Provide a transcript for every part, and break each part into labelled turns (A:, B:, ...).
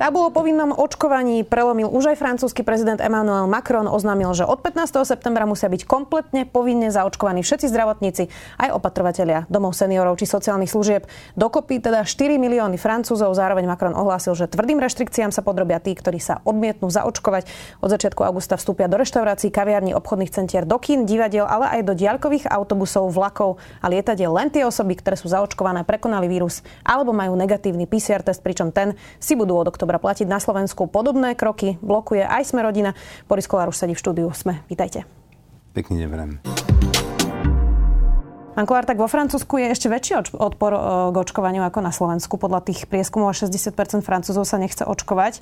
A: Tabu o povinnom očkovaní prelomil už aj francúzsky prezident Emmanuel Macron. Oznámil, že od 15. septembra musia byť kompletne povinne zaočkovaní všetci zdravotníci, aj opatrovatelia domov seniorov či sociálnych služieb. Dokopy teda 4 milióny Francúzov. Zároveň Macron ohlásil, že tvrdým reštrikciám sa podrobia tí, ktorí sa odmietnú zaočkovať. Od začiatku augusta vstúpia do reštaurácií, kaviarní, obchodných centier, do kín, divadiel, ale aj do diaľkových autobusov, vlakov a lietadiel len tie osoby, ktoré sú zaočkované, prekonali vírus alebo majú negatívny PCR test, pričom ten si budú od oktobra platiť na Slovensku. Podobné kroky blokuje aj Sme rodina. Boris Kolár už sedí v štúdiu Sme. Vítajte.
B: Pekný deň
A: Pán Kolár, tak vo Francúzsku je ešte väčší odpor e, k očkovaniu ako na Slovensku. Podľa tých prieskumov 60 Francúzov sa nechce očkovať. E,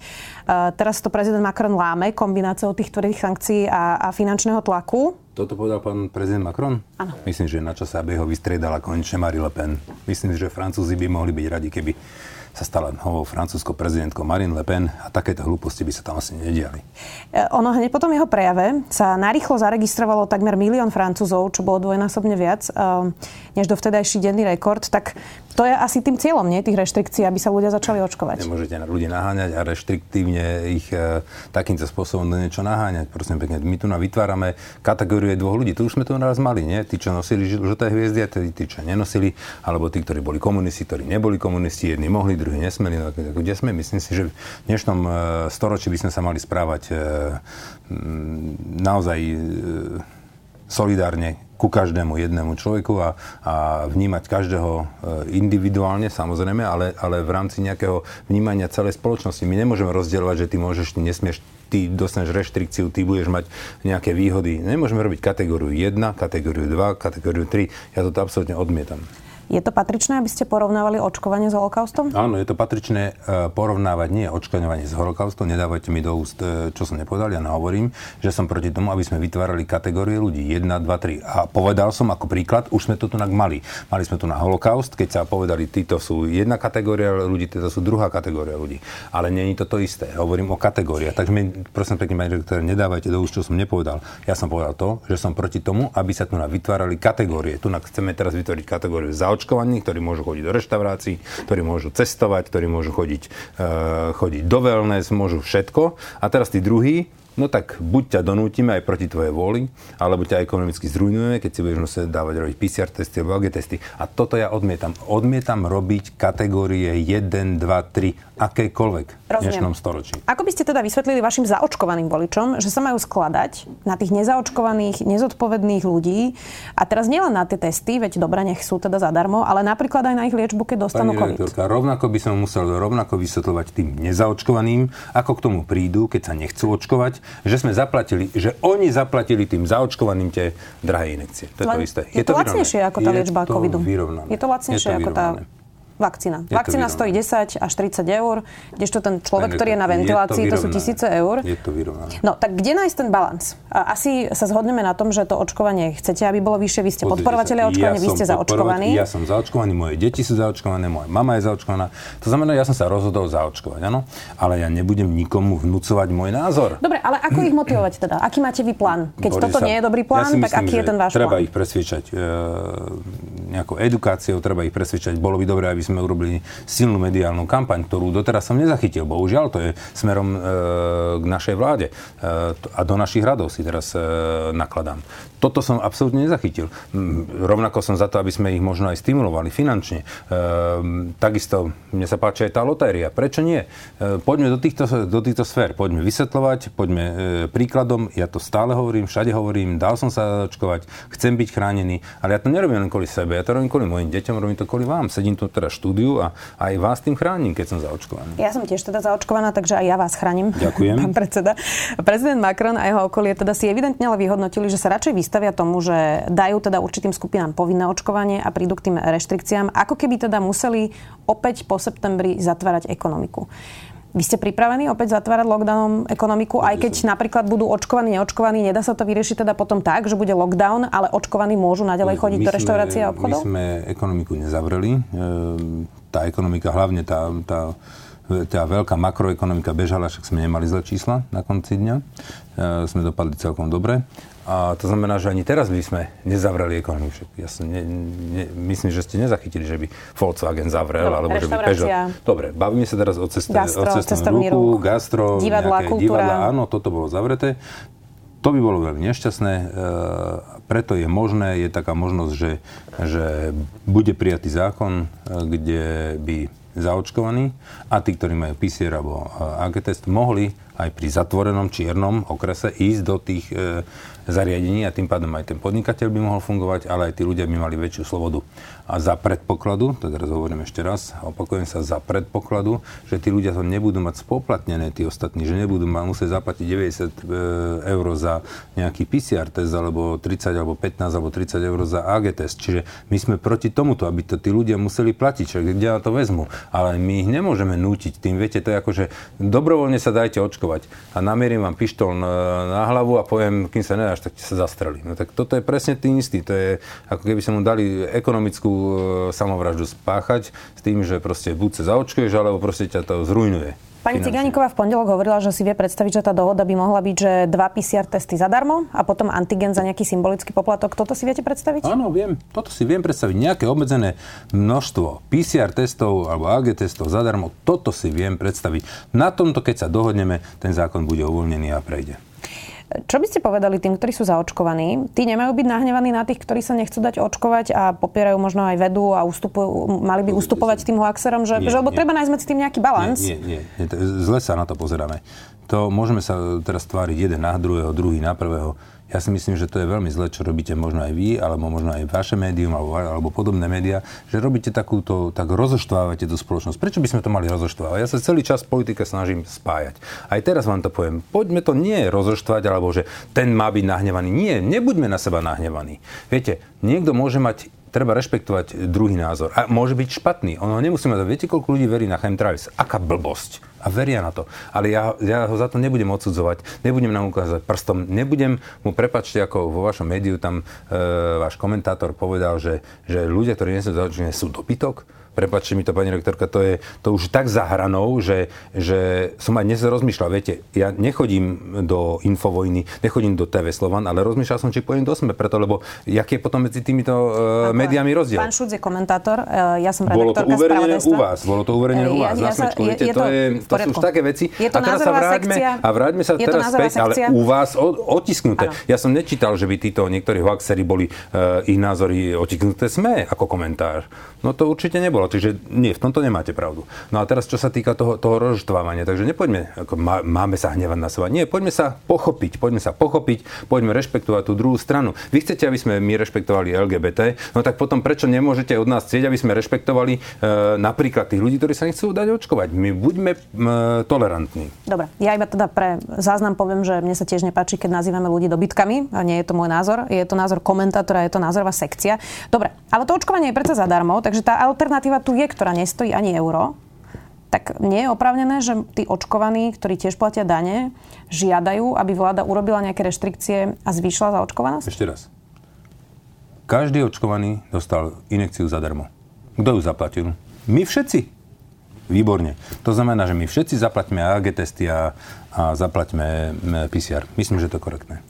A: teraz to prezident Macron láme kombináciou tých tvrdých sankcií a, a finančného tlaku.
B: Toto povedal pán prezident Macron?
A: Áno.
B: Myslím, že na čo sa aby ho vystriedala konečne Marie Le Pen. Myslím, že Francúzi by mohli byť radi, keby sa stala novou francúzskou prezidentkou Marine Le Pen a takéto hlúposti by sa tam asi nediali.
A: E, ono hneď potom jeho prejave sa narýchlo zaregistrovalo takmer milión Francúzov, čo bolo dvojnásobne viac e, než do vtedajší denný rekord. Tak to je asi tým cieľom, nie? Tých reštrikcií, aby sa ľudia začali očkovať.
B: Nemôžete ľudí naháňať a reštriktívne ich e, takýmto spôsobom do niečo naháňať. Prosím pekne, my tu na vytvárame kategórie dvoch ľudí. Tu už sme tu raz mali, nie? Tí, čo nosili žlté hviezdy a tí, tí, čo nenosili, alebo tí, ktorí boli komunisti, ktorí neboli komunisti, jedni mohli, druhí nesmeli. No, kde sme? Myslím si, že v dnešnom e, storočí by sme sa mali správať e, naozaj e, solidárne ku každému jednému človeku a, a vnímať každého e, individuálne, samozrejme, ale, ale v rámci nejakého vnímania celej spoločnosti. My nemôžeme rozdielovať, že ty môžeš, ty nesmieš ty dostaneš reštrikciu, ty budeš mať nejaké výhody. Nemôžeme robiť kategóriu 1, kategóriu 2, kategóriu 3. Ja toto absolútne odmietam.
A: Je to patričné, aby ste porovnávali očkovanie s holokaustom?
B: Áno, je to patričné e, porovnávať nie očkovanie s holokaustom. Nedávajte mi do úst, e, čo som nepovedal. Ja hovorím, že som proti tomu, aby sme vytvárali kategórie ľudí 1, 2, 3. A povedal som ako príklad, už sme to tu mali. Mali sme tu na holokaust, keď sa povedali, títo sú jedna kategória ľudí, títo sú druhá kategória ľudí. Ale je to to isté. Hovorím o kategóriách. Takže mi, prosím pekne, pani rektor, nedávajte do úst, čo som nepovedal. Ja som povedal to, že som proti tomu, aby sa tu vytvárali kategórie. Tu chceme teraz vytvoriť kategóriu za zaočkovaní, ktorí môžu chodiť do reštaurácií, ktorí môžu cestovať, ktorí môžu chodiť, uh, chodiť do wellness, môžu všetko. A teraz tí druhí, no tak buď ťa donútime aj proti tvojej vôli, alebo ťa ekonomicky zrujnujeme, keď si budeš musieť dávať robiť PCR testy alebo AG testy. A toto ja odmietam. Odmietam robiť kategórie 1, 2, 3 akékoľvek v dnešnom storočí.
A: Ako by ste teda vysvetlili vašim zaočkovaným voličom, že sa majú skladať na tých nezaočkovaných, nezodpovedných ľudí a teraz nielen na tie testy, veď dobre, nech sú teda zadarmo, ale napríklad aj na ich liečbu, keď dostanú Pani COVID.
B: rovnako by som musel rovnako vysvetľovať tým nezaočkovaným, ako k tomu prídu, keď sa nechcú očkovať, že sme zaplatili, že oni zaplatili tým zaočkovaným tie drahé inekcie. To je to isté.
A: Je, je to, to lacnejšie ako tá liečba covidu.
B: Vyrovnané.
A: Je to lacnejšie ako tá vakcína. Je vakcína stojí 10 až 30 eur, kdežto ten človek, ktorý je na ventilácii, to, to sú tisíce eur.
B: Je to vyrovnané.
A: No, tak kde nájsť ten balans? Asi sa zhodneme na tom, že to očkovanie chcete, aby bolo vyššie. Vy ste podporovateľe očkovania, ja vy ste zaočkovaní.
B: Ja som zaočkovaný, moje deti sú zaočkované, moja mama je zaočkovaná. To znamená, ja som sa rozhodol zaočkovať, áno, ale ja nebudem nikomu vnúcovať môj názor.
A: Dobre, ale ako ich motivovať teda? Aký máte vy plán? Keď Boris toto sa, nie je dobrý plán, ja myslím, tak aký je ten váš
B: treba
A: plán?
B: ich presviečať e, nejakou edukáciou, treba ich presviečať. Bolo by dobré, aby sme urobili silnú mediálnu kampaň, ktorú doteraz som nezachytil. Bohužiaľ, to je smerom e, k našej vláde. E, a do našich radov si teraz e, nakladám. Toto som absolútne nezachytil. Rovnako som za to, aby sme ich možno aj stimulovali finančne. E, takisto mne sa páči aj tá lotéria. Prečo nie? E, poďme do týchto, do týchto sfér. Poďme vysvetľovať, poďme e, príkladom. Ja to stále hovorím, všade hovorím, dal som sa zaočkovať, chcem byť chránený, ale ja to nerobím len kvôli sebe, ja to robím kvôli mojim deťom, robím to kvôli vám. Sedím tu teda štúdiu a aj vás tým chránim, keď som zaočkovaný.
A: Ja som tiež teda zaočkovaná, takže aj ja vás chránim.
B: Ďakujem.
A: Pán predseda. Prezident Macron a jeho okolie teda si evidentne ale vyhodnotili, že sa radšej vystavia tomu, že dajú teda určitým skupinám povinné očkovanie a prídu k tým reštrikciám, ako keby teda museli opäť po septembri zatvárať ekonomiku. Vy ste pripravení opäť zatvárať lockdownom ekonomiku, aj keď napríklad budú očkovaní, neočkovaní, nedá sa to vyriešiť teda potom tak, že bude lockdown, ale očkovaní môžu naďalej chodiť my do reštaurácie a obchodov?
B: My sme ekonomiku nezavreli. Ehm, tá ekonomika, hlavne tá, tá tá veľká makroekonomika bežala, však sme nemali zlé čísla na konci dňa. E, sme dopadli celkom dobre. A to znamená, že ani teraz by sme nezavreli ekonomiku. Ja som ne, ne, myslím, že ste nezachytili, že by Volkswagen zavrel, Dobre, alebo že by Peugeot... Dobre, bavíme sa teraz o, ceste, gastro, o cestnom ruchu, gastro,
A: divadla, kultúra. divadla,
B: áno, toto bolo zavreté. To by bolo veľmi nešťastné, e, preto je možné, je taká možnosť, že, že bude prijatý zákon, e, kde by zaočkovaní a tí, ktorí majú PCR alebo AG test, mohli aj pri zatvorenom čiernom okrese ísť do tých e, zariadení a tým pádom aj ten podnikateľ by mohol fungovať, ale aj tí ľudia by mali väčšiu slobodu. A za predpokladu, to teraz hovorím ešte raz, opakujem sa, za predpokladu, že tí ľudia to nebudú mať spoplatnené, tí ostatní, že nebudú mať musieť zaplatiť 90 e, eur za nejaký PCR test, alebo 30, alebo 15, alebo 30 eur za AG test. Čiže my sme proti tomuto, aby to tí ľudia museli platiť, čo kde na to vezmu. Ale my ich nemôžeme nútiť tým, viete, to je ako, že dobrovoľne sa dajte očkovať a namierim vám pištol na hlavu a poviem, kým sa nedáš, tak sa zastrelí. No tak toto je presne tým istý. To je ako keby sa mu dali ekonomickú E, samovraždu spáchať s tým, že proste buď sa zaočkuješ, alebo proste ťa to zrujnuje.
A: Pani Cigániková v pondelok hovorila, že si vie predstaviť, že tá dohoda by mohla byť, že dva PCR testy zadarmo a potom antigen za nejaký symbolický poplatok. Toto si viete predstaviť?
B: Áno, viem. Toto si viem predstaviť. Nejaké obmedzené množstvo PCR testov alebo AG testov zadarmo. Toto si viem predstaviť. Na tomto, keď sa dohodneme, ten zákon bude uvoľnený a prejde.
A: Čo by ste povedali tým, ktorí sú zaočkovaní? Tí nemajú byť nahnevaní na tých, ktorí sa nechcú dať očkovať a popierajú možno aj vedu a ustupujú, mali by ustupovať tým hoaxerom, že, nie, že lebo nie. treba nájsť medzi tým nejaký balans?
B: Nie, nie, nie, zle sa na to pozeráme. To môžeme sa teraz tváriť jeden na druhého, druhý na prvého ja si myslím, že to je veľmi zle, čo robíte možno aj vy, alebo možno aj vaše médium, alebo, alebo podobné médiá, že robíte takúto, tak rozoštvávate tú spoločnosť. Prečo by sme to mali rozoštvávať? Ja sa celý čas v politike snažím spájať. Aj teraz vám to poviem. Poďme to nie rozoštvať, alebo že ten má byť nahnevaný. Nie, nebuďme na seba nahnevaní. Viete, niekto môže mať treba rešpektovať druhý názor. A môže byť špatný. Ono nemusíme mať. Viete, koľko ľudí verí na chemtrails? Aká blbosť a veria na to. Ale ja, ja ho za to nebudem odsudzovať, nebudem nám ukázať prstom, nebudem mu, prepačte, ako vo vašom médiu tam e, váš komentátor povedal, že, že ľudia, ktorí nie sú zaočkovaní, sú dobytok prepačte mi to, pani rektorka, to je to už tak za hranou, že, že som aj dnes rozmýšľal, viete, ja nechodím do Infovojny, nechodím do TV Slovan, ale rozmýšľal som, či pôjdem do SME, preto, lebo jaký je potom medzi týmito uh, médiami rozdiel.
A: Pán Šuc je komentátor, uh, ja som
B: redaktorka Bolo to uverejnené u vás, bolo to uverejnené u vás, ja, na smečku, je, viete, je to, je, to sú už také veci.
A: Je to a teraz sa vráťme, sekcia.
B: a vráťme sa teraz späť, ale u vás otisknuté. Ano. Ja som nečítal, že by títo niektorí hoaxery boli uh, ich názory otisknuté sme ako komentár. No to určite nebolo. Čiže nie, v tomto nemáte pravdu. No a teraz, čo sa týka toho, toho rozštvávania, takže nepoďme, ako má, máme sa hnevať na seba. Nie, poďme sa pochopiť, poďme sa pochopiť, poďme rešpektovať tú druhú stranu. Vy chcete, aby sme my rešpektovali LGBT, no tak potom prečo nemôžete od nás chcieť, aby sme rešpektovali e, napríklad tých ľudí, ktorí sa nechcú dať očkovať. My buďme e, tolerantní.
A: Dobre, ja iba teda pre záznam poviem, že mne sa tiež nepáči, keď nazývame ľudí dobytkami. A nie je to môj názor, je to názor komentátora, je to názorová sekcia. Dobre, ale to očkovanie je predsa zadarmo, takže tá alternatíva tu je, ktorá nestojí ani euro, tak nie je opravnené, že tí očkovaní, ktorí tiež platia dane, žiadajú, aby vláda urobila nejaké reštrikcie a zvýšila zaočkovanosť?
B: Ešte raz. Každý očkovaný dostal inekciu zadarmo. Kto ju zaplatil? My všetci. Výborne. To znamená, že my všetci zaplatíme AG testy a, a zaplaťme PCR. Myslím, že to je korektné.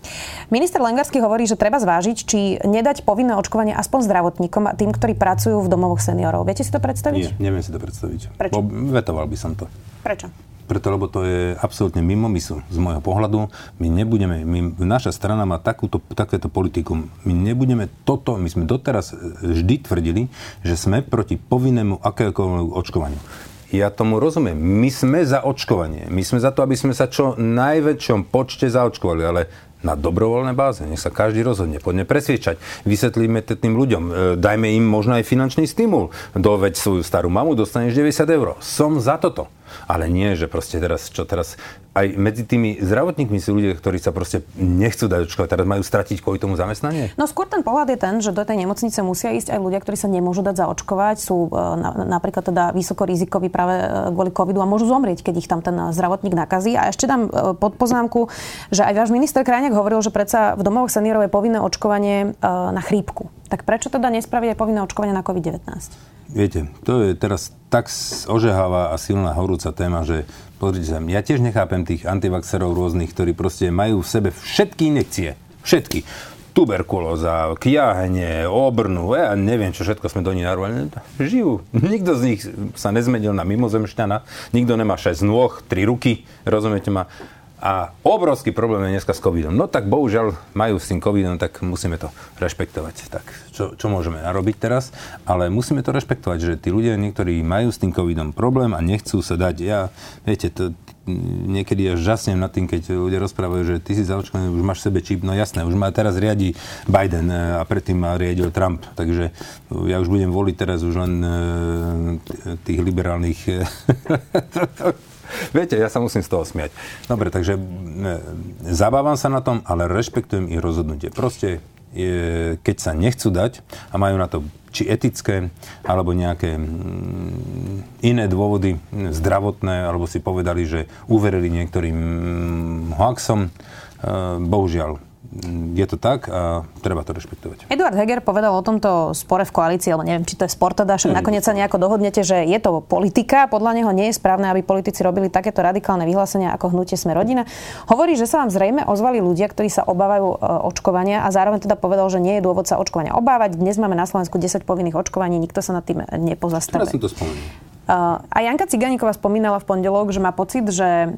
A: Minister Lengarský hovorí, že treba zvážiť, či nedať povinné očkovanie aspoň zdravotníkom a tým, ktorí pracujú v domovoch seniorov. Viete si to predstaviť?
B: Nie, neviem si to predstaviť.
A: Prečo? Bo
B: vetoval by som to.
A: Prečo?
B: Preto, lebo to je absolútne mimo mysl z môjho pohľadu. My nebudeme, my, naša strana má takúto, takéto politikum. My nebudeme toto, my sme doteraz vždy tvrdili, že sme proti povinnému akékoľvek očkovaniu. Ja tomu rozumiem. My sme za očkovanie. My sme za to, aby sme sa čo najväčšom počte zaočkovali, ale na dobrovoľnej báze. Nech sa každý rozhodne. Poďme presviečať. Vysvetlíme to tým ľuďom. E, dajme im možno aj finančný stimul. Doveď svoju starú mamu, dostaneš 90 eur. Som za toto. Ale nie, že proste teraz, čo teraz, aj medzi tými zdravotníkmi sú ľudia, ktorí sa proste nechcú dať očkovať, teraz majú stratiť kvôli tomu zamestnanie?
A: No skôr ten pohľad je ten, že do tej nemocnice musia ísť aj ľudia, ktorí sa nemôžu dať zaočkovať, sú e, na, napríklad teda vysokorizikoví práve e, kvôli covidu a môžu zomrieť, keď ich tam ten zdravotník nakazí. A ešte dám e, pod poznámku, že aj váš minister Krajňák hovoril, že predsa v domovoch seniorov je povinné očkovanie na chrípku. Tak prečo teda nespraviť aj povinné očkovanie na COVID-19?
B: viete, to je teraz tak ožehavá a silná horúca téma, že pozrite sa, ja tiež nechápem tých antivaxerov rôznych, ktorí proste majú v sebe všetky inekcie. Všetky tuberkulóza, kiahne, obrnu, ja neviem, čo všetko sme do nich narvali. Žijú. Nikto z nich sa nezmenil na mimozemšťana, nikto nemá 6 nôh, 3 ruky, rozumiete ma? A obrovský problém je dneska s covidom. No tak bohužiaľ majú s tým covidom, tak musíme to rešpektovať. Tak čo, čo môžeme narobiť teraz? Ale musíme to rešpektovať, že tí ľudia niektorí majú s tým covidom problém a nechcú sa dať. Ja, viete, to, niekedy až žasnem nad tým, keď ľudia rozprávajú, že ty si zaočkovaný, už máš v sebe čip. No jasné, už ma teraz riadi Biden e, a predtým ma riadil Trump. Takže ja už budem voliť teraz už len e, tých liberálnych Viete, ja sa musím z toho smiať. Dobre, takže e, zabávam sa na tom, ale rešpektujem ich rozhodnutie. Proste, je, keď sa nechcú dať a majú na to či etické, alebo nejaké iné dôvody zdravotné, alebo si povedali, že uverili niektorým hoaxom, e, bohužiaľ, je to tak a treba to rešpektovať.
A: Eduard Heger povedal o tomto spore v koalícii, alebo neviem, či to je spor teda, však nakoniec sa nejako dohodnete, že je to politika. Podľa neho nie je správne, aby politici robili takéto radikálne vyhlásenia ako hnutie Sme rodina. Hovorí, že sa vám zrejme ozvali ľudia, ktorí sa obávajú e, očkovania a zároveň teda povedal, že nie je dôvod sa očkovania obávať. Dnes máme na Slovensku 10 povinných očkovaní, nikto sa nad tým nepozastavuje.
B: Teraz som to spomenul.
A: A Janka Ciganíková spomínala v pondelok, že má pocit, že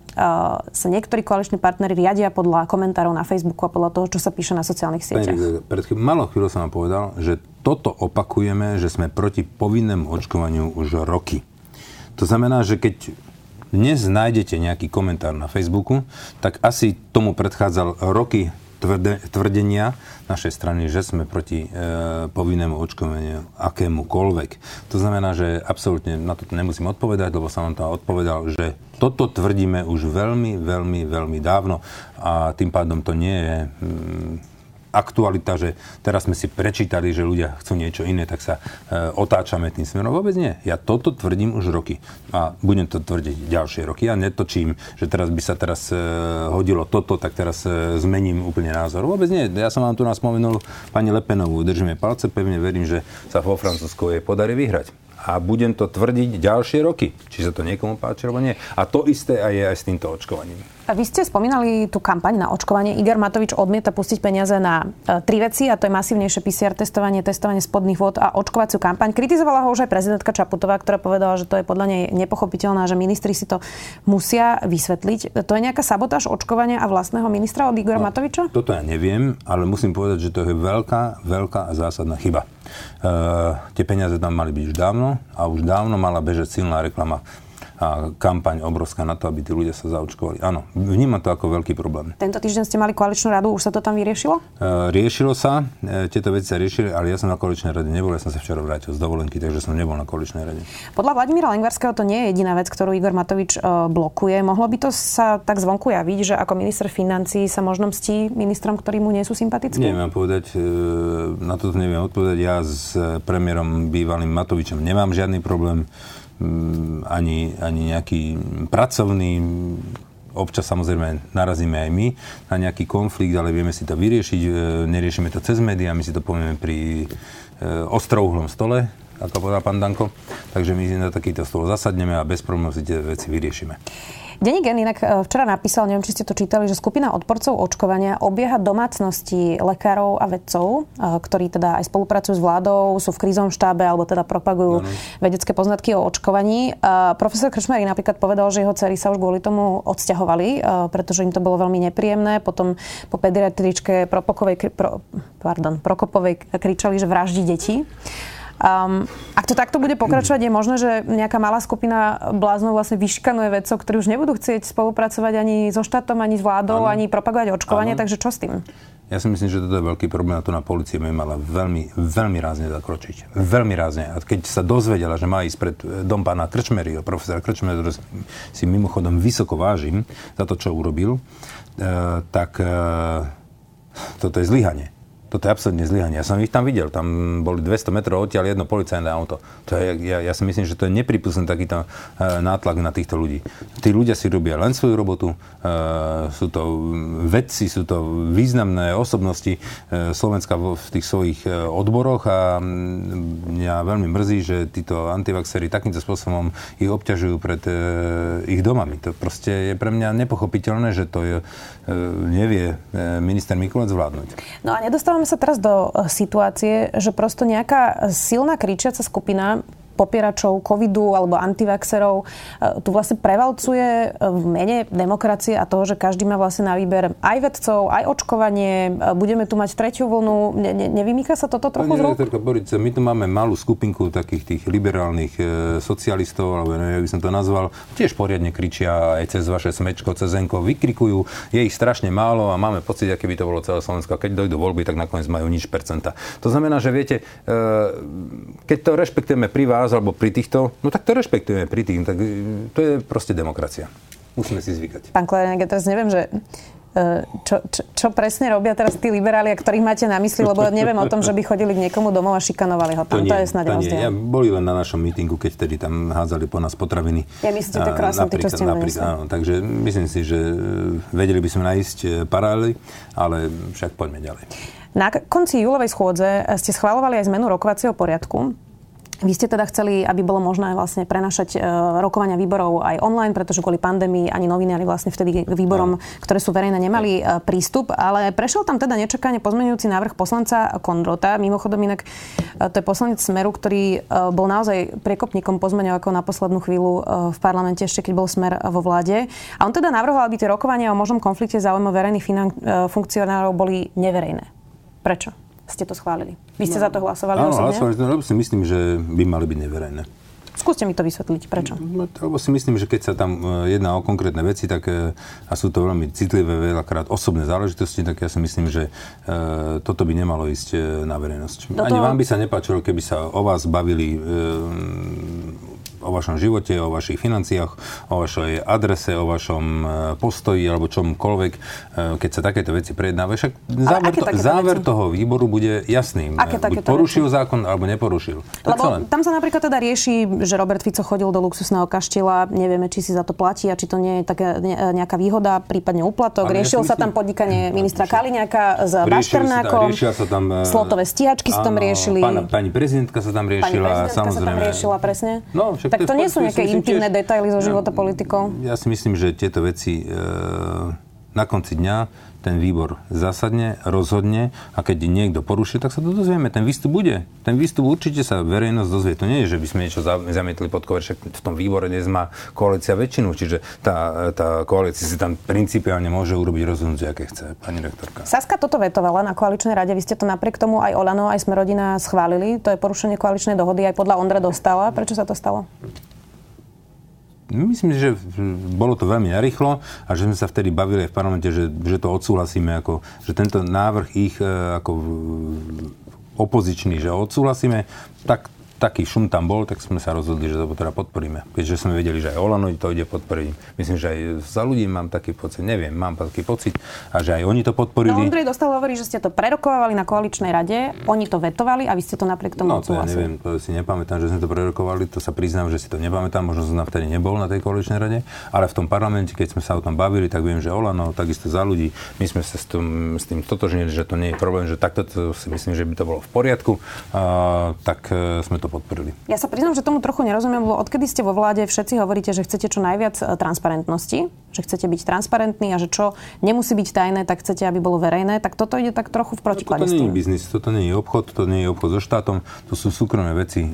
A: sa niektorí koaliční partnery riadia podľa komentárov na Facebooku a podľa toho, čo sa píše na sociálnych sieťach.
B: Pani, pred chvíľ, malo chvíľu som vám povedal, že toto opakujeme, že sme proti povinnému očkovaniu už roky. To znamená, že keď dnes nájdete nejaký komentár na Facebooku, tak asi tomu predchádzal roky tvrde, tvrdenia našej strany, že sme proti e, povinnému očkovaniu akémukoľvek. To znamená, že absolútne na to nemusím odpovedať, lebo som vám to odpovedal, že toto tvrdíme už veľmi, veľmi, veľmi dávno a tým pádom to nie je mm, aktualita, že teraz sme si prečítali, že ľudia chcú niečo iné, tak sa e, otáčame tým smerom. Vôbec nie. Ja toto tvrdím už roky a budem to tvrdiť ďalšie roky. Ja netočím, že teraz by sa teraz e, hodilo toto, tak teraz e, zmením úplne názor. Vôbec nie. Ja som vám tu nás spomenul pani Lepenovú. Držíme palce, pevne verím, že sa vo Francúzsku jej podarí vyhrať a budem to tvrdiť ďalšie roky. Či sa to niekomu páči, alebo nie. A to isté aj je aj s týmto očkovaním.
A: A vy ste spomínali tú kampaň na očkovanie. Igor Matovič odmieta pustiť peniaze na e, tri veci, a to je masívnejšie PCR testovanie, testovanie spodných vod a očkovaciu kampaň. Kritizovala ho už aj prezidentka Čaputová, ktorá povedala, že to je podľa nej nepochopiteľné, že ministri si to musia vysvetliť. To je nejaká sabotáž očkovania a vlastného ministra od Igora no, Matoviča?
B: Toto ja neviem, ale musím povedať, že to je veľká, veľká a zásadná chyba. Uh, tie peniaze tam mali byť už dávno a už dávno mala bežať silná reklama a kampaň obrovská na to, aby tí ľudia sa zaočkovali. Áno, vnímam to ako veľký problém.
A: Tento týždeň ste mali koaličnú radu, už sa to tam vyriešilo?
B: E, riešilo sa, e, tieto veci sa riešili, ale ja som na koaličnej rade nebol, ja som sa včera vrátil z dovolenky, takže som nebol na koaličnej rade.
A: Podľa Vladimíra Lengvarského to nie je jediná vec, ktorú Igor Matovič e, blokuje. Mohlo by to sa tak zvonku javiť, že ako minister financí sa možno mstí ministrom, ktorí mu nie sú sympatickí?
B: Neviem povedať, na to neviem odpovedať. Ja s premiérom bývalým Matovičom nemám žiadny problém. Mm, ani, ani nejaký pracovný, občas samozrejme narazíme aj my na nejaký konflikt, ale vieme si to vyriešiť, e, neriešime to cez médiá, my si to povieme pri e, ostrouhlom stole, ako povedal pán Danko. Takže my si na takýto stôl zasadneme a bez problémov si tie veci vyriešime.
A: Denník Gen inak e, včera napísal, neviem, či ste to čítali, že skupina odporcov očkovania obieha domácnosti lekárov a vedcov, e, ktorí teda aj spolupracujú s vládou, sú v krízovom štábe alebo teda propagujú ano. vedecké poznatky o očkovaní. Profesor Krčmery napríklad povedal, že jeho cery sa už kvôli tomu odsťahovali, e, pretože im to bolo veľmi nepríjemné. Potom po pediatričke Propokovej, pro, pardon, Prokopovej kričali, že vraždí deti. Um, ak to takto bude pokračovať, je možné, že nejaká malá skupina bláznov vlastne vyškanuje vedcov, ktorí už nebudú chcieť spolupracovať ani so štátom, ani s vládou, ano. ani propagovať očkovanie, ano. takže čo s tým?
B: Ja si myslím, že toto je veľký problém a to na policie by mala veľmi, veľmi rázne zakročiť. Veľmi rázne. A keď sa dozvedela, že má ísť pred dom pána Krčmeryho, profesora Krčmeryho, ktorý si mimochodom vysoko vážim za to, čo urobil, uh, tak uh, toto je zlyhanie. Toto je absolútne zlyhanie. Ja som ich tam videl. Tam boli 200 metrov odtiaľ jedno policajné auto. To je, ja, ja si myslím, že to je nepripustný takýto uh, nátlak na týchto ľudí. Tí ľudia si robia len svoju robotu. Uh, sú to vedci, sú to významné osobnosti uh, Slovenska v, tých svojich odboroch a mňa veľmi mrzí, že títo antivaxery takýmto spôsobom ich obťažujú pred ich domami. To proste je pre mňa nepochopiteľné, že to je, nevie minister Mikulec zvládnuť.
A: No a nedostávam dostávame sa teraz do eh, situácie, že prosto nejaká silná kričiaca skupina popieračov covidu alebo antivaxerov e, tu vlastne prevalcuje e, v mene demokracie a toho, že každý má vlastne na výber aj vedcov, aj očkovanie. E, budeme tu mať tretiu vlnu. Ne, ne, nevymýka sa toto trochu
B: Pani z Borice, my tu máme malú skupinku takých tých liberálnych e, socialistov, alebo neviem, by som to nazval, tiež poriadne kričia aj cez vaše smečko, cez Zenko, vykrikujú. Je ich strašne málo a máme pocit, aké by to bolo celé Slovensko. Keď dojdú voľby, tak nakoniec majú nič percenta. To znamená, že viete, e, keď to rešpektujeme pri vás, nás alebo pri týchto, no tak to rešpektujeme pri tých. Tak to je proste demokracia. Musíme si zvykať.
A: Pán Klerenek, ja teraz neviem, že e, čo, čo, čo presne robia teraz tí liberáli, ktorých máte na mysli, lebo neviem o tom, že by chodili k niekomu domov a šikanovali ho tam. To, nie, to je snad nie.
B: Ja, boli len na našom mítingu, keď vtedy tam hádzali po nás potraviny.
A: Ja myslíte, to krásne, čo ste napríklad, áno,
B: Takže myslím si, že e, vedeli by sme nájsť e, paralely, ale však poďme ďalej.
A: Na konci júlovej schôdze ste schválovali aj zmenu rokovacieho poriadku. Vy ste teda chceli, aby bolo možné vlastne prenašať e, rokovania výborov aj online, pretože kvôli pandémii ani novinári vlastne vtedy k výborom, ktoré sú verejné, nemali e, prístup, ale prešiel tam teda nečakane pozmenujúci návrh poslanca Kondrota. Mimochodom inak e, to je poslanec Smeru, ktorý bol naozaj priekopníkom pozmeňovakov na poslednú chvíľu v parlamente, ešte keď bol Smer vo vláde. A on teda navrhoval, aby tie rokovania o možnom konflikte záujmov verejných finan- funkcionárov boli neverejné. Prečo? Ste to schválili. Vy ste no, za to hlasovali
B: áno, osobne? lebo si myslím, že by mali byť neverejné.
A: Skúste mi to vysvetliť, prečo?
B: No, lebo si myslím, že keď sa tam e, jedná o konkrétne veci, tak e, a sú to veľmi citlivé, veľakrát osobné záležitosti, tak ja si myslím, že e, toto by nemalo ísť e, na verejnosť. Do Ani toho... vám by sa nepáčilo, keby sa o vás bavili e, o vašom živote, o vašich financiách, o vašej adrese, o vašom e, postoji alebo čomkoľvek, e, keď sa takéto veci prejednávajú. Však záver, to, záver toho výboru bude jasný. Aké Buď porušil veci? zákon alebo neporušil.
A: Lebo tam sa napríklad teda rieši, že Robert Fico chodil do luxusného kaštieľa, nevieme, či si za to platí a či to nie je taká nejaká výhoda, prípadne úplatok. Ale Riešil ja sa tam podnikanie ministra Kaliňáka s Bašternákom.
B: Riešia sa tam...
A: Slotové stíhačky sa tam riešili.
B: Pána, pani prezidentka sa tam riešila,
A: pani samozrejme. Sa tam riešila, presne. No, však tak to, nie sú nejaké intimné tiež, detaily zo života politikov?
B: Ja si myslím, že tieto veci e, na konci dňa ten výbor zásadne rozhodne a keď niekto poruší, tak sa to dozvieme. Ten výstup bude. Ten výstup určite sa verejnosť dozvie. To nie je, že by sme niečo zamietli pod kover, však v tom výbore dnes má koalícia väčšinu, čiže tá, tá koalícia si tam principiálne môže urobiť rozhodnutie, aké chce. Pani rektorka.
A: Saska toto vetovala na koaličnej rade. Vy ste to napriek tomu aj Olano, aj Smerodina schválili. To je porušenie koaličnej dohody aj podľa Ondra dostala. Prečo sa to stalo?
B: Myslím, že bolo to veľmi narýchlo a že sme sa vtedy bavili aj v parlamente, že, že to odsúhlasíme, ako, že tento návrh ich e, ako opozičný, že odsúhlasíme, tak taký šum tam bol, tak sme sa rozhodli, že to teda podporíme. Keďže sme vedeli, že aj Olano to ide podporiť. Myslím, že aj za ľudí mám taký pocit, neviem, mám taký pocit, a že aj oni to podporili. No
A: Ondrej Dostal hovorí, že ste to prerokovali na koaličnej rade, oni to vetovali a vy ste to napriek tomu
B: no, to ja neviem, to si nepamätám, že sme to prerokovali, to sa priznám, že si to nepamätám, možno som vtedy nebol na tej koaličnej rade, ale v tom parlamente, keď sme sa o tom bavili, tak viem, že Olano, takisto za ľudí, my sme sa s tým, s tým totožnili, že to nie je problém, že takto to si myslím, že by to bolo v poriadku, a, tak e, sme to podporili.
A: Ja sa priznám, že tomu trochu nerozumiem, lebo odkedy ste vo vláde, všetci hovoríte, že chcete čo najviac e, transparentnosti, že chcete byť transparentní a že čo nemusí byť tajné, tak chcete, aby bolo verejné, tak toto ide tak trochu v protiklade.
B: Toto nie je biznis, toto nie je obchod, to nie je obchod so štátom, to sú súkromné veci e,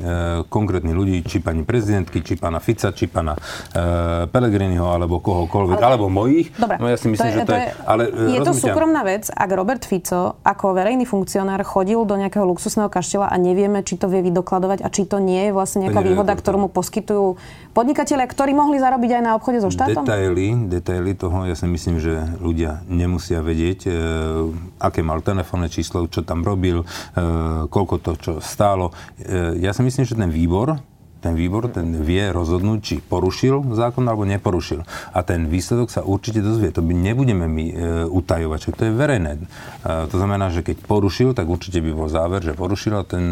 B: konkrétnych ľudí, či pani prezidentky, či pána Fica, či pána e, Pelegriniho, alebo kohokoľvek, ale, alebo mojich.
A: Dobre, no ja si myslím, to je, že to, to je... Ale, je to súkromná vec, ak Robert Fico ako verejný funkcionár chodil do nejakého luxusného kaštela a nevieme, či to vie vydokladovať a či to nie je vlastne nejaká výhoda, ktorú mu poskytujú podnikatelia, ktorí mohli zarobiť aj na obchode so štátom?
B: Detaily, detaily toho, ja si myslím, že ľudia nemusia vedieť, e, aké mal telefónne číslo, čo tam robil, e, koľko to čo stálo. E, ja si myslím, že ten výbor ten výbor ten vie rozhodnúť, či porušil zákon alebo neporušil. A ten výsledok sa určite dozvie. To by nebudeme my e, utajovať, čo to je verejné. E, to znamená, že keď porušil, tak určite by bol záver, že porušil a ten,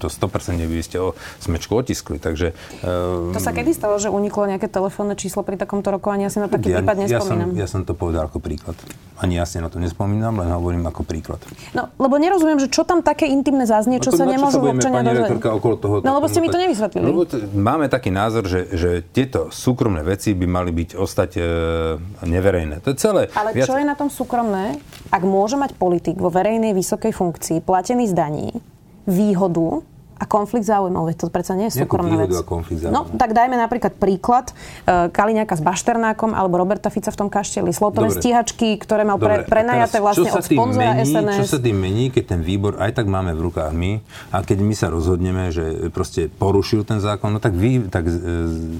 B: to 100% by ste o smečku otiskli. Takže,
A: e, to sa kedy stalo, že uniklo nejaké telefónne číslo pri takomto rokovaní? Asi na taký ja, prípad nespomínam.
B: Ja som, ja som to povedal ako príklad. Ani jasne na to nespomínam, len hovorím ako príklad.
A: No, lebo nerozumiem, že čo tam také intimné zaznie, čo sa nemôžu občania dozvedieť. No lebo ste mi to nevysvetlili. Lebo
B: t- máme taký názor, že, že tieto súkromné veci by mali byť ostať e, neverejné. To je celé.
A: Ale viac... čo je na tom súkromné, ak môže mať politik vo verejnej vysokej funkcii, platený z daní, výhodu, a konflikt záujmov, to predsa nie je súkromná vec. No, tak dajme napríklad príklad uh, Kaliňáka s Bašternákom alebo Roberta Fica v tom kašteli. Slotové stíhačky, ktoré mal pre, prenajaté vlastne od sponzora mení, SNS.
B: Čo sa tým mení, keď ten výbor aj tak máme v rukách my a keď my sa rozhodneme, že proste porušil ten zákon, no tak, vy, tak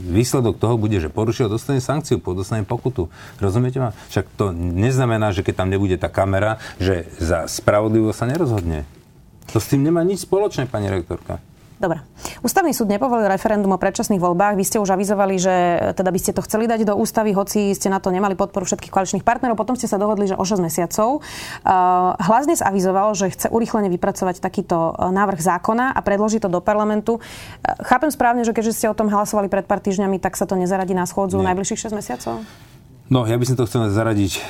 B: výsledok toho bude, že porušil, dostane sankciu, dostane pokutu. Rozumiete ma? Však to neznamená, že keď tam nebude tá kamera, že za spravodlivosť sa nerozhodne. To s tým nemá nič spoločné, pani rektorka.
A: Dobre. Ústavný súd nepovolil referendum o predčasných voľbách. Vy ste už avizovali, že teda by ste to chceli dať do ústavy, hoci ste na to nemali podporu všetkých koaličných partnerov. Potom ste sa dohodli, že o 6 mesiacov. Uh, hlas dnes avizoval, že chce urychlene vypracovať takýto uh, návrh zákona a predložiť to do parlamentu. Uh, chápem správne, že keďže ste o tom hlasovali pred pár týždňami, tak sa to nezaradí na schôdzu Nie. najbližších 6 mesiacov?
B: No, ja by som to chcel zaradiť e,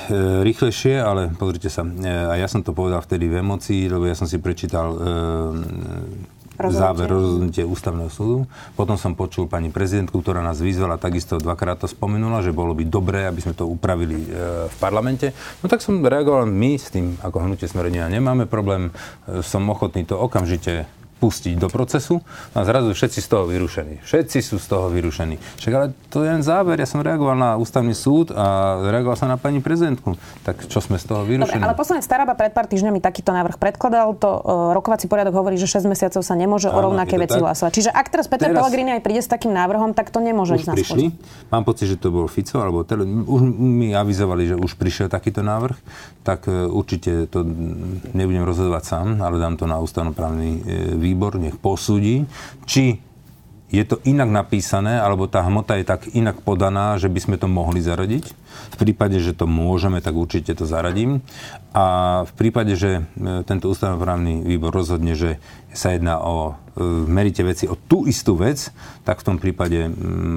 B: rýchlejšie, ale pozrite sa, e, a ja som to povedal vtedy v emocii, lebo ja som si prečítal e, rozhodnutie. záver rozhodnutie ústavného súdu. Potom som počul pani prezidentku, ktorá nás vyzvala, takisto dvakrát to spomenula, že bolo by dobré, aby sme to upravili e, v parlamente. No tak som reagoval, my s tým ako hnutie smerenia nemáme problém, e, som ochotný to okamžite pustiť do procesu a zrazu všetci z toho vyrušení. Všetci sú z toho vyrušení. Však ale to je len záver. Ja som reagoval na ústavný súd a reagoval som na pani prezidentku. Tak čo sme z toho vyrušení?
A: Dobre, ale poslanec Staraba pred pár týždňami takýto návrh predkladal. To uh, rokovací poriadok hovorí, že 6 mesiacov sa nemôže Áno, o rovnaké veci hlasovať. Čiže ak teraz Peter teraz... Pellegrini aj príde s takým návrhom, tak to nemôže
B: už ísť prišli. Mám pocit, že to bol Fico, alebo tele... už mi avizovali, že už prišiel takýto návrh, tak uh, určite to nebudem rozhodovať sám, ale dám to na ústavnoprávny uh, výbor, nech posúdi, či je to inak napísané, alebo tá hmota je tak inak podaná, že by sme to mohli zaradiť. V prípade, že to môžeme, tak určite to zaradím. A v prípade, že e, tento ústavnoprávny výbor rozhodne, že sa jedná o e, merite veci o tú istú vec, tak v tom prípade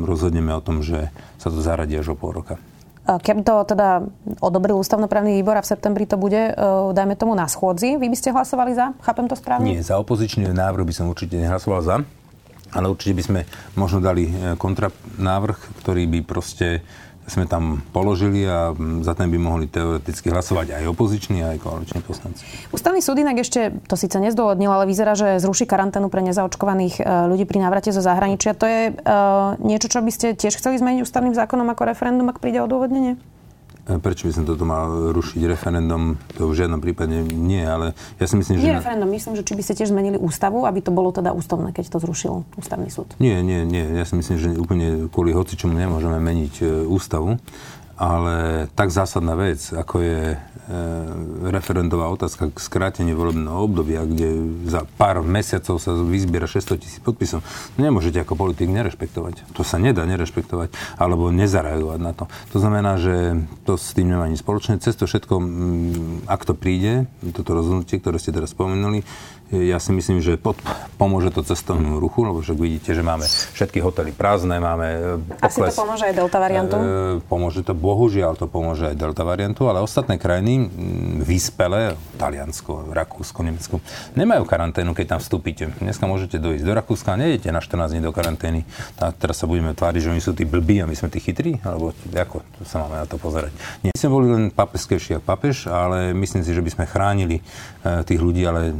B: rozhodneme o tom, že sa to zaradí až o pol roka.
A: Keby to teda odobril ústavnoprávny výbor a v septembri to bude, e, dajme tomu, na schôdzi, vy by ste hlasovali za? Chápem to správne?
B: Nie, za opozičný návrh by som určite nehlasoval za, ale určite by sme možno dali e, kontranávrh, ktorý by proste sme tam položili a za ten by mohli teoreticky hlasovať aj opoziční, aj koaliční poslanci.
A: Ústavný súd inak ešte, to síce nezdôvodnil, ale vyzerá, že zruší karanténu pre nezaočkovaných e, ľudí pri návrate zo zahraničia. To je uh, niečo, čo by ste tiež chceli zmeniť ústavným zákonom ako referendum, ak príde odôvodnenie?
B: Prečo by som toto mal rušiť referendum? To v žiadnom prípade nie, ale ja si myslím,
A: že...
B: Nie
A: referendum, myslím, že či by ste tiež zmenili ústavu, aby to bolo teda ústavné, keď to zrušil ústavný súd.
B: Nie, nie, nie. Ja si myslím, že úplne kvôli hoci čomu nemôžeme meniť e, ústavu ale tak zásadná vec, ako je e, referendová otázka k skráteniu volebného obdobia, kde za pár mesiacov sa vyzbiera 600 tisíc podpisov, nemôžete ako politik nerešpektovať. To sa nedá nerešpektovať, alebo nezareagovať na to. To znamená, že to s tým nemá nič spoločné. Cez to všetko, ak to príde, toto rozhodnutie, ktoré ste teraz spomenuli, ja si myslím, že pod, pomôže to cestovnému ruchu, lebo však vidíte, že máme všetky hotely prázdne, máme
A: pokles. Asi to pomôže aj delta variantu? E,
B: pomôže to, bohužiaľ to pomôže aj delta variantu, ale ostatné krajiny, vyspele, Taliansko, Rakúsko, Nemecko, nemajú karanténu, keď tam vstúpite. Dneska môžete dojsť do Rakúska nejdete na 14 dní do karantény. A teraz sa budeme tváriť, že oni sú tí blbí a my sme tí chytrí? Alebo ako sa máme na to pozerať? Nie sme boli len papeskejší ako papež, ale myslím si, že by sme chránili e, tých ľudí, ale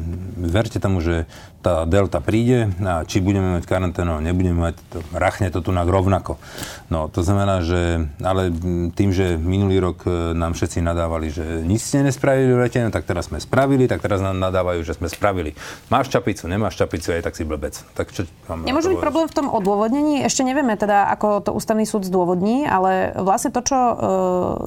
B: verte tomu, že tá delta príde a či budeme mať karanténu nebudeme mať, to, rachne to tu na rovnako. No, to znamená, že ale tým, že minulý rok e, nám všetci nadávali, že nič ste nespravili v lete, no, tak teraz sme spravili, tak teraz nám nadávajú, že sme spravili. Máš čapicu, nemáš čapicu, aj tak si blbec. Tak čo
A: mám Nemôže byť problém v tom odôvodnení? Ešte nevieme teda, ako to ústavný súd zdôvodní, ale vlastne to, čo uh,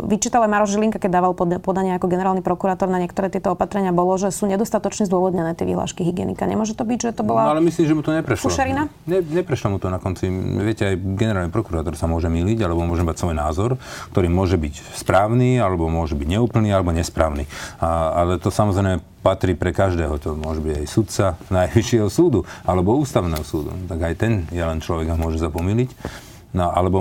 A: vyčítal Maroš Žilinka, keď dával podanie ako generálny prokurátor na niektoré tieto opatrenia, bolo, že sú nedostatočne zdôvodnené tie flášky hygienika. Nemôže to byť, že to bola
B: no, ale myslím, že mu to neprešlo.
A: Fušarina?
B: Ne, neprešlo mu to na konci. Viete, aj generálny prokurátor sa môže míliť, alebo môže mať svoj názor, ktorý môže byť správny, alebo môže byť neúplný, alebo nesprávny. A, ale to samozrejme patrí pre každého. To môže byť aj sudca Najvyššieho súdu, alebo ústavného súdu. Tak aj ten je len človek a môže sa pomýliť. No, alebo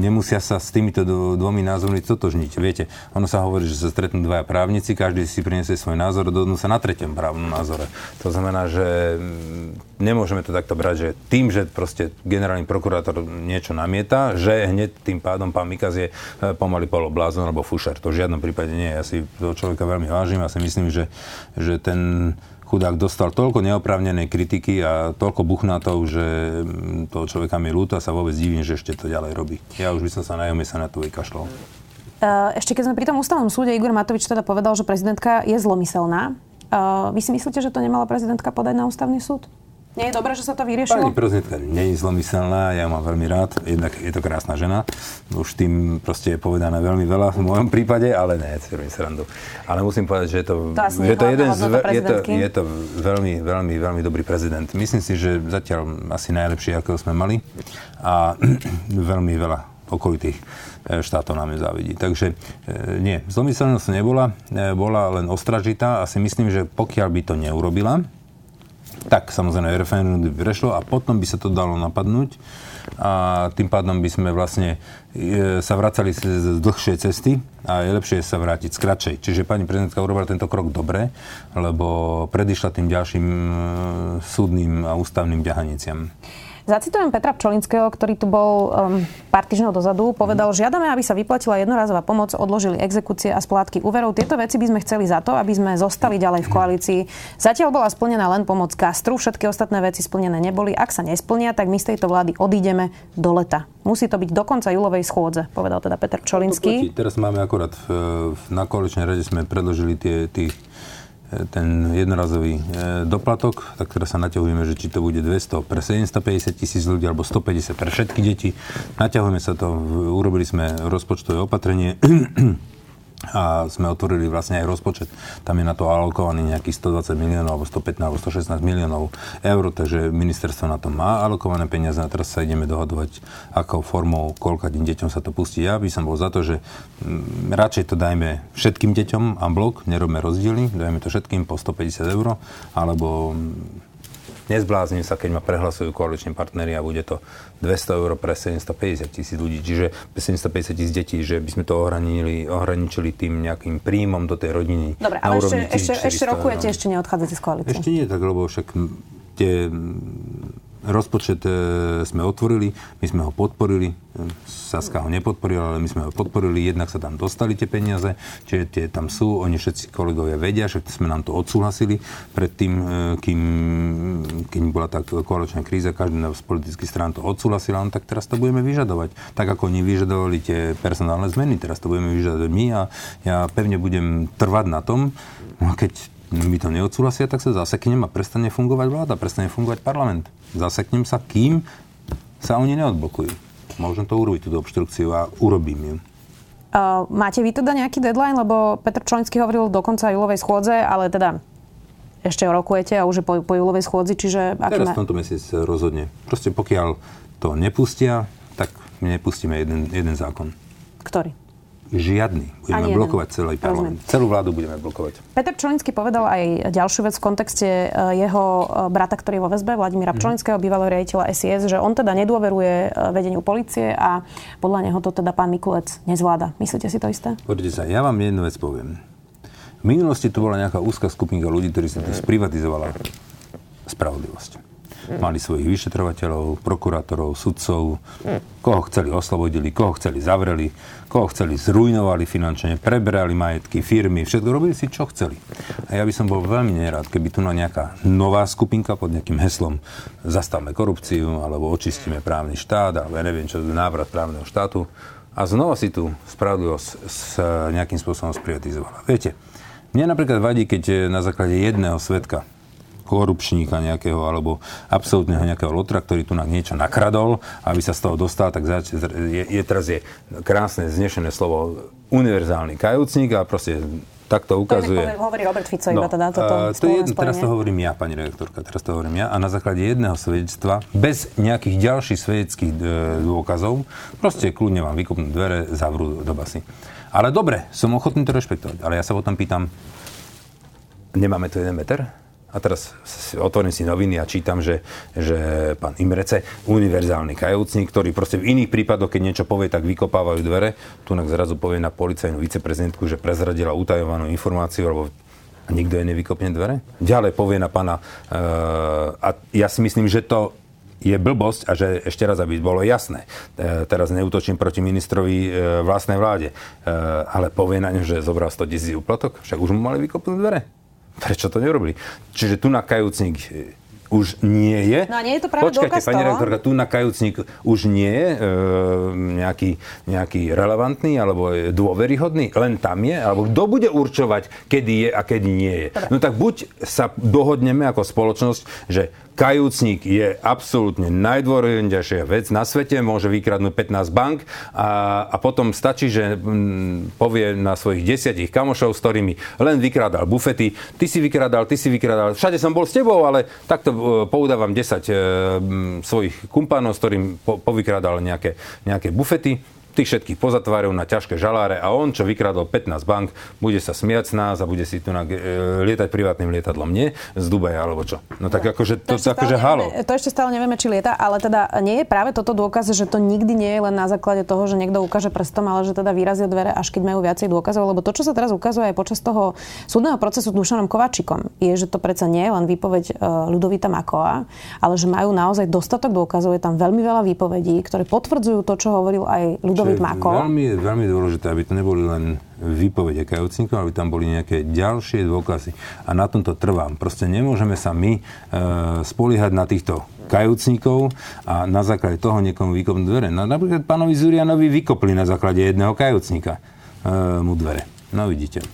B: nemusia sa s týmito dvomi názormi totožniť. Viete, ono sa hovorí, že sa stretnú dvaja právnici, každý si priniesie svoj názor a dohodnú sa na treťom právnom názore. To znamená, že nemôžeme to takto brať, že tým, že proste generálny prokurátor niečo namieta, že hneď tým pádom pán Mikaz je e, pomaly poloblázon alebo fušer. To v žiadnom prípade nie. Ja si toho človeka veľmi vážim a si myslím, že, že ten chudák dostal toľko neoprávnenej kritiky a toľko buchnatov, že mm, toho človeka mi ľúto a sa vôbec divím, že ešte to ďalej robí. Ja už by som sa na sa na to vykašľal.
A: Ešte keď sme pri tom ústavnom súde, Igor Matovič teda povedal, že prezidentka je zlomyselná. Vy si myslíte, že to nemala prezidentka podať na ústavný súd? Nie je dobré, že sa to vyriešilo?
B: Pani prezidentka nie je zlomyselná, ja ju mám veľmi rád, jednak je to krásna žena. Už tým proste je povedané veľmi veľa v mojom prípade, ale ne, si srandu. Ale musím povedať, že je to,
A: to, že to jeden z,
B: je, to, je to veľmi, veľmi, veľmi dobrý prezident. Myslím si, že zatiaľ asi najlepší, akého sme mali a veľmi veľa okolitých e, štátov nám je závidí. Takže e, nie, zlomyselnosť nebola, e, bola len ostražitá a si myslím, že pokiaľ by to neurobila, tak samozrejme referendum by prešlo a potom by sa to dalo napadnúť a tým pádom by sme vlastne e, sa vracali z dlhšej cesty a je lepšie sa vrátiť z kratšej. Čiže pani prezidentka urobila tento krok dobre, lebo predišla tým ďalším e, súdnym a ústavným ďahaniciam.
A: Zacitujem Petra Pčolinského, ktorý tu bol um, pár týždňov dozadu. Povedal, žiadame, aby sa vyplatila jednorazová pomoc, odložili exekúcie a splátky úverov. Tieto veci by sme chceli za to, aby sme zostali ďalej v koalícii. Zatiaľ bola splnená len pomoc Kastru, všetky ostatné veci splnené neboli. Ak sa nesplnia, tak my z tejto vlády odídeme do leta. Musí to byť do konca júlovej schôdze, povedal teda Peter Pčolinský.
B: Teraz máme akorát v, na koaličnej rade sme predložili tie, tých ten jednorazový e, doplatok, tak teraz sa naťahujeme, že či to bude 200 pre 750 tisíc ľudí alebo 150 pre všetky deti. Naťahujeme sa to, urobili sme rozpočtové opatrenie a sme otvorili vlastne aj rozpočet. Tam je na to alokovaný nejakých 120 miliónov, alebo 115, alebo 116 miliónov eur, takže ministerstvo na to má alokované peniaze a teraz sa ideme dohadovať, akou formou, koľka deťom sa to pustí. Ja by som bol za to, že m, mm, radšej to dajme všetkým deťom a blok, nerobme rozdiely, dajme to všetkým po 150 eur, alebo nezbláznim sa, keď ma prehlasujú koaliční partnery a bude to 200 eur pre 750 tisíc ľudí, čiže 750 tisíc detí, že by sme to ohraničili, ohraničili tým nejakým príjmom do tej rodiny.
A: Dobre, ale ešte, ešte, ešte rokujete, ešte neodchádzate z koalície.
B: Ešte nie tak, lebo však tie Rozpočet e, sme otvorili, my sme ho podporili, Saska ho nepodporila, ale my sme ho podporili, jednak sa tam dostali tie peniaze, čiže tie tam sú, oni všetci kolegovia vedia, že sme nám to odsúhlasili predtým, e, kým, kým bola tá koaličná kríza, každý z politických strán to odsúhlasil, no tak teraz to budeme vyžadovať. Tak ako oni vyžadovali tie personálne zmeny, teraz to budeme vyžadovať my a ja pevne budem trvať na tom, keď my to neodsúhlasia, tak sa zaseknem a prestane fungovať vláda, prestane fungovať parlament. Zaseknem sa, kým sa oni neodblokujú. Môžem to urobiť, túto obštrukciu a urobím ju.
A: Uh, máte vy teda nejaký deadline, lebo Petr Čolinský hovoril do konca júlovej schôdze, ale teda ešte rokujete a už je po, po júlovej schôdzi, čiže...
B: Teraz v tomto mesiaci rozhodne. Proste pokiaľ to nepustia, tak nepustíme jeden, jeden zákon.
A: Ktorý?
B: Žiadny. Budeme blokovať celý parlament. Rozumiem. Celú vládu budeme blokovať.
A: Peter Čolinský povedal aj ďalšiu vec v kontexte e, jeho e, brata, ktorý je vo väzbe, Vladimíra mm. Pčolinského, bývalého riaditeľa SIS, že on teda nedôveruje e, vedeniu policie a podľa neho to teda pán Mikulec nezvláda. Myslíte si to isté?
B: Poďte sa, ja vám jednu vec poviem. V minulosti tu bola nejaká úzka skupinka ľudí, ktorí sa tu sprivatizovala spravodlivosť. Mali svojich vyšetrovateľov, prokurátorov, sudcov, koho chceli oslobodili, koho chceli zavreli, koho chceli zrujnovali finančne, prebrali majetky, firmy, všetko robili si, čo chceli. A ja by som bol veľmi nerád, keby tu na nejaká nová skupinka pod nejakým heslom zastavme korupciu, alebo očistíme právny štát, alebo ja neviem čo, návrat právneho štátu, a znova si tu spravodlivosť s nejakým spôsobom sprivatizovala. Viete, mne napríklad vadí, keď na základe jedného svetka korupčníka nejakého alebo absolútneho nejakého lotra, ktorý tu na niečo nakradol, aby sa z toho dostal, tak zač- je, je teraz je krásne znešené slovo univerzálny kajúcnik a proste tak to ukazuje.
A: To hovorí Robert Fico, no, iba teda toto uh,
B: to je, Teraz to hovorím ja, pani redaktorka, teraz to hovorím ja. A na základe jedného svedectva, bez nejakých ďalších svedeckých e, dôkazov, proste kľudne vám vykopnú dvere, zavrú do basy. Ale dobre, som ochotný to rešpektovať. Ale ja sa potom pýtam, nemáme tu jeden meter? A teraz otvorím si noviny a čítam, že, že pán Imrece, univerzálny kajúcnik, ktorý proste v iných prípadoch, keď niečo povie, tak vykopávajú dvere. Tu zrazu povie na policajnú viceprezidentku, že prezradila utajovanú informáciu, alebo nikto jej nevykopne dvere. Ďalej povie na pána... Uh, a ja si myslím, že to je blbosť a že ešte raz, aby bolo jasné, e, teraz neutočím proti ministrovi e, vlastnej vláde, e, ale povie na ňu, že zobral 100 tisíc úplatok, však už mu mali vykopnúť dvere. Prečo to nerobili? Čiže tu na kajúcnik e, už nie je.
A: No a nie je to práve
B: Počkajte, pani redaktorka, tu na kajúcnik už nie je e, nejaký, nejaký relevantný alebo dôveryhodný, len tam je, alebo kto bude určovať, kedy je a kedy nie je. Dobre. No tak buď sa dohodneme ako spoločnosť, že Kajúcnik je absolútne najdôležitejšia vec na svete, môže vykradnúť 15 bank a, a potom stačí, že mm, povie na svojich desiatich kamošov, s ktorými len vykradal bufety, ty si vykradal, ty si vykradal, všade som bol s tebou, ale takto e, poudávam 10 e, svojich kumpánov, s ktorým po, nejaké, nejaké bufety tých všetkých pozatvárajú na ťažké žaláre a on, čo vykradol 15 bank, bude sa smiať z nás a bude si tu na, e, lietať privátnym lietadlom. Nie? Z Dubaja alebo čo? No tak akože to, to, akože halo.
A: To ešte stále nevieme, či lieta, ale teda nie je práve toto dôkaz, že to nikdy nie je len na základe toho, že niekto ukáže prstom, ale že teda vyrazia dvere, až keď majú viacej dôkazov. Lebo to, čo sa teraz ukazuje aj počas toho súdneho procesu s Dušanom Kovačikom, je, že to predsa nie je len výpoveď uh, Ludovita Makoa, ale že majú naozaj dostatok dôkazov. Je tam veľmi veľa výpovedí, ktoré potvrdzujú to, čo hovoril aj Ludovit David Mako.
B: Veľmi, veľmi dôležité, aby to neboli len výpovede kajúcnikov, aby tam boli nejaké ďalšie dôkazy. A na tomto trvám. Proste nemôžeme sa my e, spoliehať na týchto kajúcnikov a na základe toho niekomu vykopnúť dvere. No, napríklad pánovi Zurianovi vykopli na základe jedného kajúcnika e, mu dvere. No vidíte.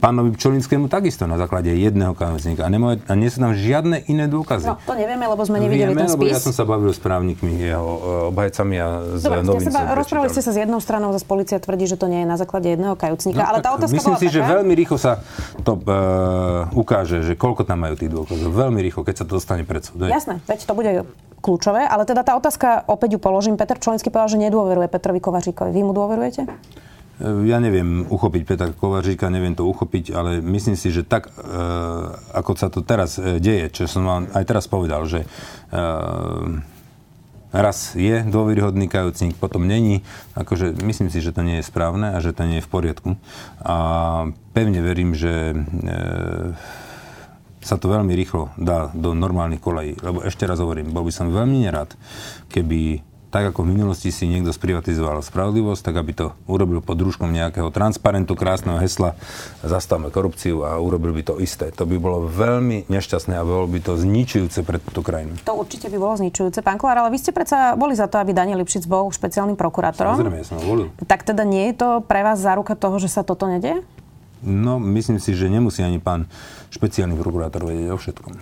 B: Pánovi Pčolinskému takisto na základe jedného kajúcnika. A, nemoj, a nie sú tam žiadne iné dôkazy.
A: No, to nevieme, lebo sme nevideli
B: Vieme,
A: ten spis.
B: Ja som sa bavil s právnikmi, jeho e, obhajcami a s
A: Dobre, novincom. Ja rozprávali ste sa s jednou stranou, zase policia tvrdí, že to nie je na základe jedného kajúcnika. No, ale tá otázka
B: Myslím
A: bola
B: si,
A: taká...
B: že veľmi rýchlo sa to uh, ukáže, že koľko tam majú tých dôkazov. Veľmi rýchlo, keď sa to dostane pred súd.
A: Jasné, veď to bude kľúčové, ale teda tá otázka, opäť ju položím. Peter Čolinský povedal, že nedôveruje Petrovi Kovaříkovi. Vy mu dôverujete?
B: Ja neviem uchopiť Petra Kovaříka, neviem to uchopiť, ale myslím si, že tak, e, ako sa to teraz e, deje, čo som vám aj teraz povedal, že e, raz je dôveryhodný kajúcnik, potom není. Akože myslím si, že to nie je správne a že to nie je v poriadku. A pevne verím, že sa to veľmi rýchlo dá do normálnych kolejí. Lebo ešte raz hovorím, bol by som veľmi nerad, keby tak ako v minulosti si niekto sprivatizoval spravodlivosť, tak aby to urobil pod družkom nejakého transparentu, krásneho hesla, zastavme korupciu a urobil by to isté. To by bolo veľmi nešťastné a bolo by to zničujúce pre túto krajinu.
A: To určite by bolo zničujúce. Pán Kolár, ale vy ste predsa boli za to, aby Daniel Lipšic bol špeciálnym prokurátorom.
B: Samozrejme, ja som ho volil.
A: Tak teda nie je to pre vás záruka toho, že sa toto nedie?
B: No, myslím si, že nemusí ani pán špeciálny prokurátor vedieť o všetkom.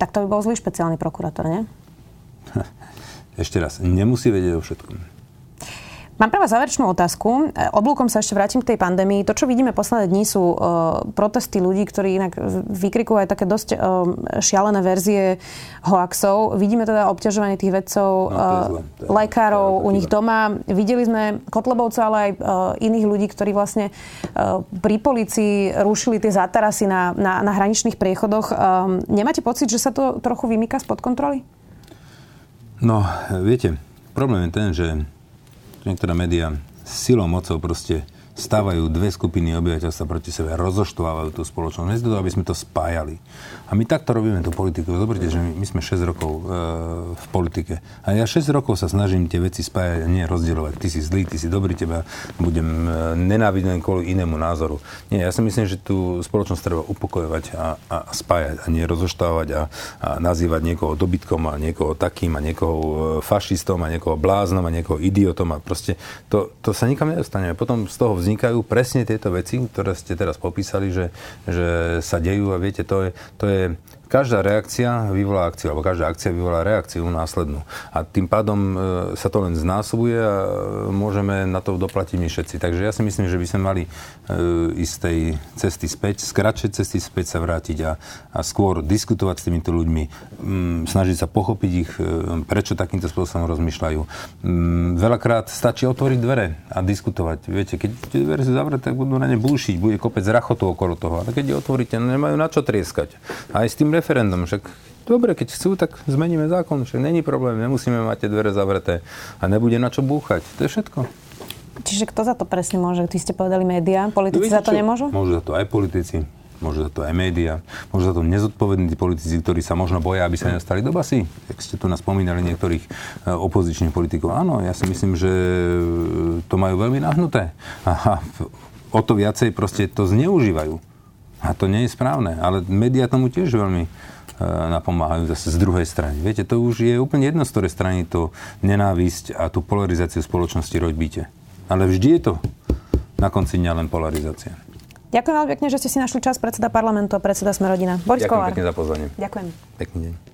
A: Tak to by bol zlý špeciálny prokurátor, nie?
B: Ešte raz, nemusí vedieť o všetkom.
A: Mám pre vás záverečnú otázku. E, oblúkom sa ešte vrátim k tej pandémii. To, čo vidíme posledné dní, sú uh, protesty ľudí, ktorí inak vykrikujú aj také dosť uh, šialené verzie hoaxov. Vidíme teda obťažovanie tých vedcov, no, uh, lekárov u nich doma. Videli sme Kotlebovca, ale aj uh, iných ľudí, ktorí vlastne uh, pri policii rušili tie zátarasy na, na, na hraničných priechodoch. Uh, nemáte pocit, že sa to trochu vymýka spod kontroly?
B: No, viete, problém je ten, že niektoré médiá silou, mocou proste stávajú dve skupiny obyvateľstva proti sebe, rozoštvávajú tú spoločnosť, bez toho, aby sme to spájali. A my takto robíme tú politiku. Zoberte, že my, sme 6 rokov e, v politike. A ja 6 rokov sa snažím tie veci spájať a nie rozdielovať. Ty si zlý, ty si dobrý, teba budem e, nenávidieť kvôli inému názoru. Nie, ja si myslím, že tú spoločnosť treba upokojovať a, a spájať a nie rozoštávať a, a nazývať niekoho dobytkom a niekoho takým a niekoho e, fašistom a niekoho bláznom a niekoho idiotom a proste to, to sa nikam nedostane. Potom z toho vznikajú presne tieto veci, ktoré ste teraz popísali, že, že sa dejú a viete, to je, to je každá reakcia vyvolá akciu, alebo každá akcia vyvolá reakciu následnú. A tým pádom e, sa to len znásobuje a e, môžeme na to doplatiť my všetci. Takže ja si myslím, že by sme mali e, ísť tej cesty späť, z kratšej cesty späť sa vrátiť a, a skôr diskutovať s týmito ľuďmi, mm, snažiť sa pochopiť ich, prečo takýmto spôsobom rozmýšľajú. Mm, veľakrát stačí otvoriť dvere a diskutovať. Viete, keď tie dvere sú zavreté, tak budú na ne búšiť, bude kopec rachotu okolo toho. Ale keď je otvoríte, nemajú na čo trieskať. Aj s tým referendum. Však dobre, keď chcú, tak zmeníme zákon. Však není problém, nemusíme mať tie dvere zavreté a nebude na čo búchať. To je všetko.
A: Čiže kto za to presne môže? Ty ste povedali médiá, politici no, za to čo? nemôžu?
B: Môžu za to aj politici, môžu za to aj médiá, môžu za to nezodpovední politici, ktorí sa možno boja, aby sa nedostali do basy. Jak ste tu nás spomínali niektorých e, opozičných politikov. Áno, ja si myslím, že to majú veľmi nahnuté. A o to viacej proste to zneužívajú. A to nie je správne, ale médiá tomu tiež veľmi e, napomáhajú zase z druhej strany. Viete, to už je úplne jedno, z ktorej strany to nenávisť a tú polarizáciu spoločnosti robíte. Ale vždy je to na konci dňa len polarizácia.
A: Ďakujem veľmi pekne, že ste si našli čas predseda parlamentu a predseda Smerodina. Boris
B: Ďakujem Kolár. pekne za pozvanie.
A: Ďakujem.
B: Pekný deň.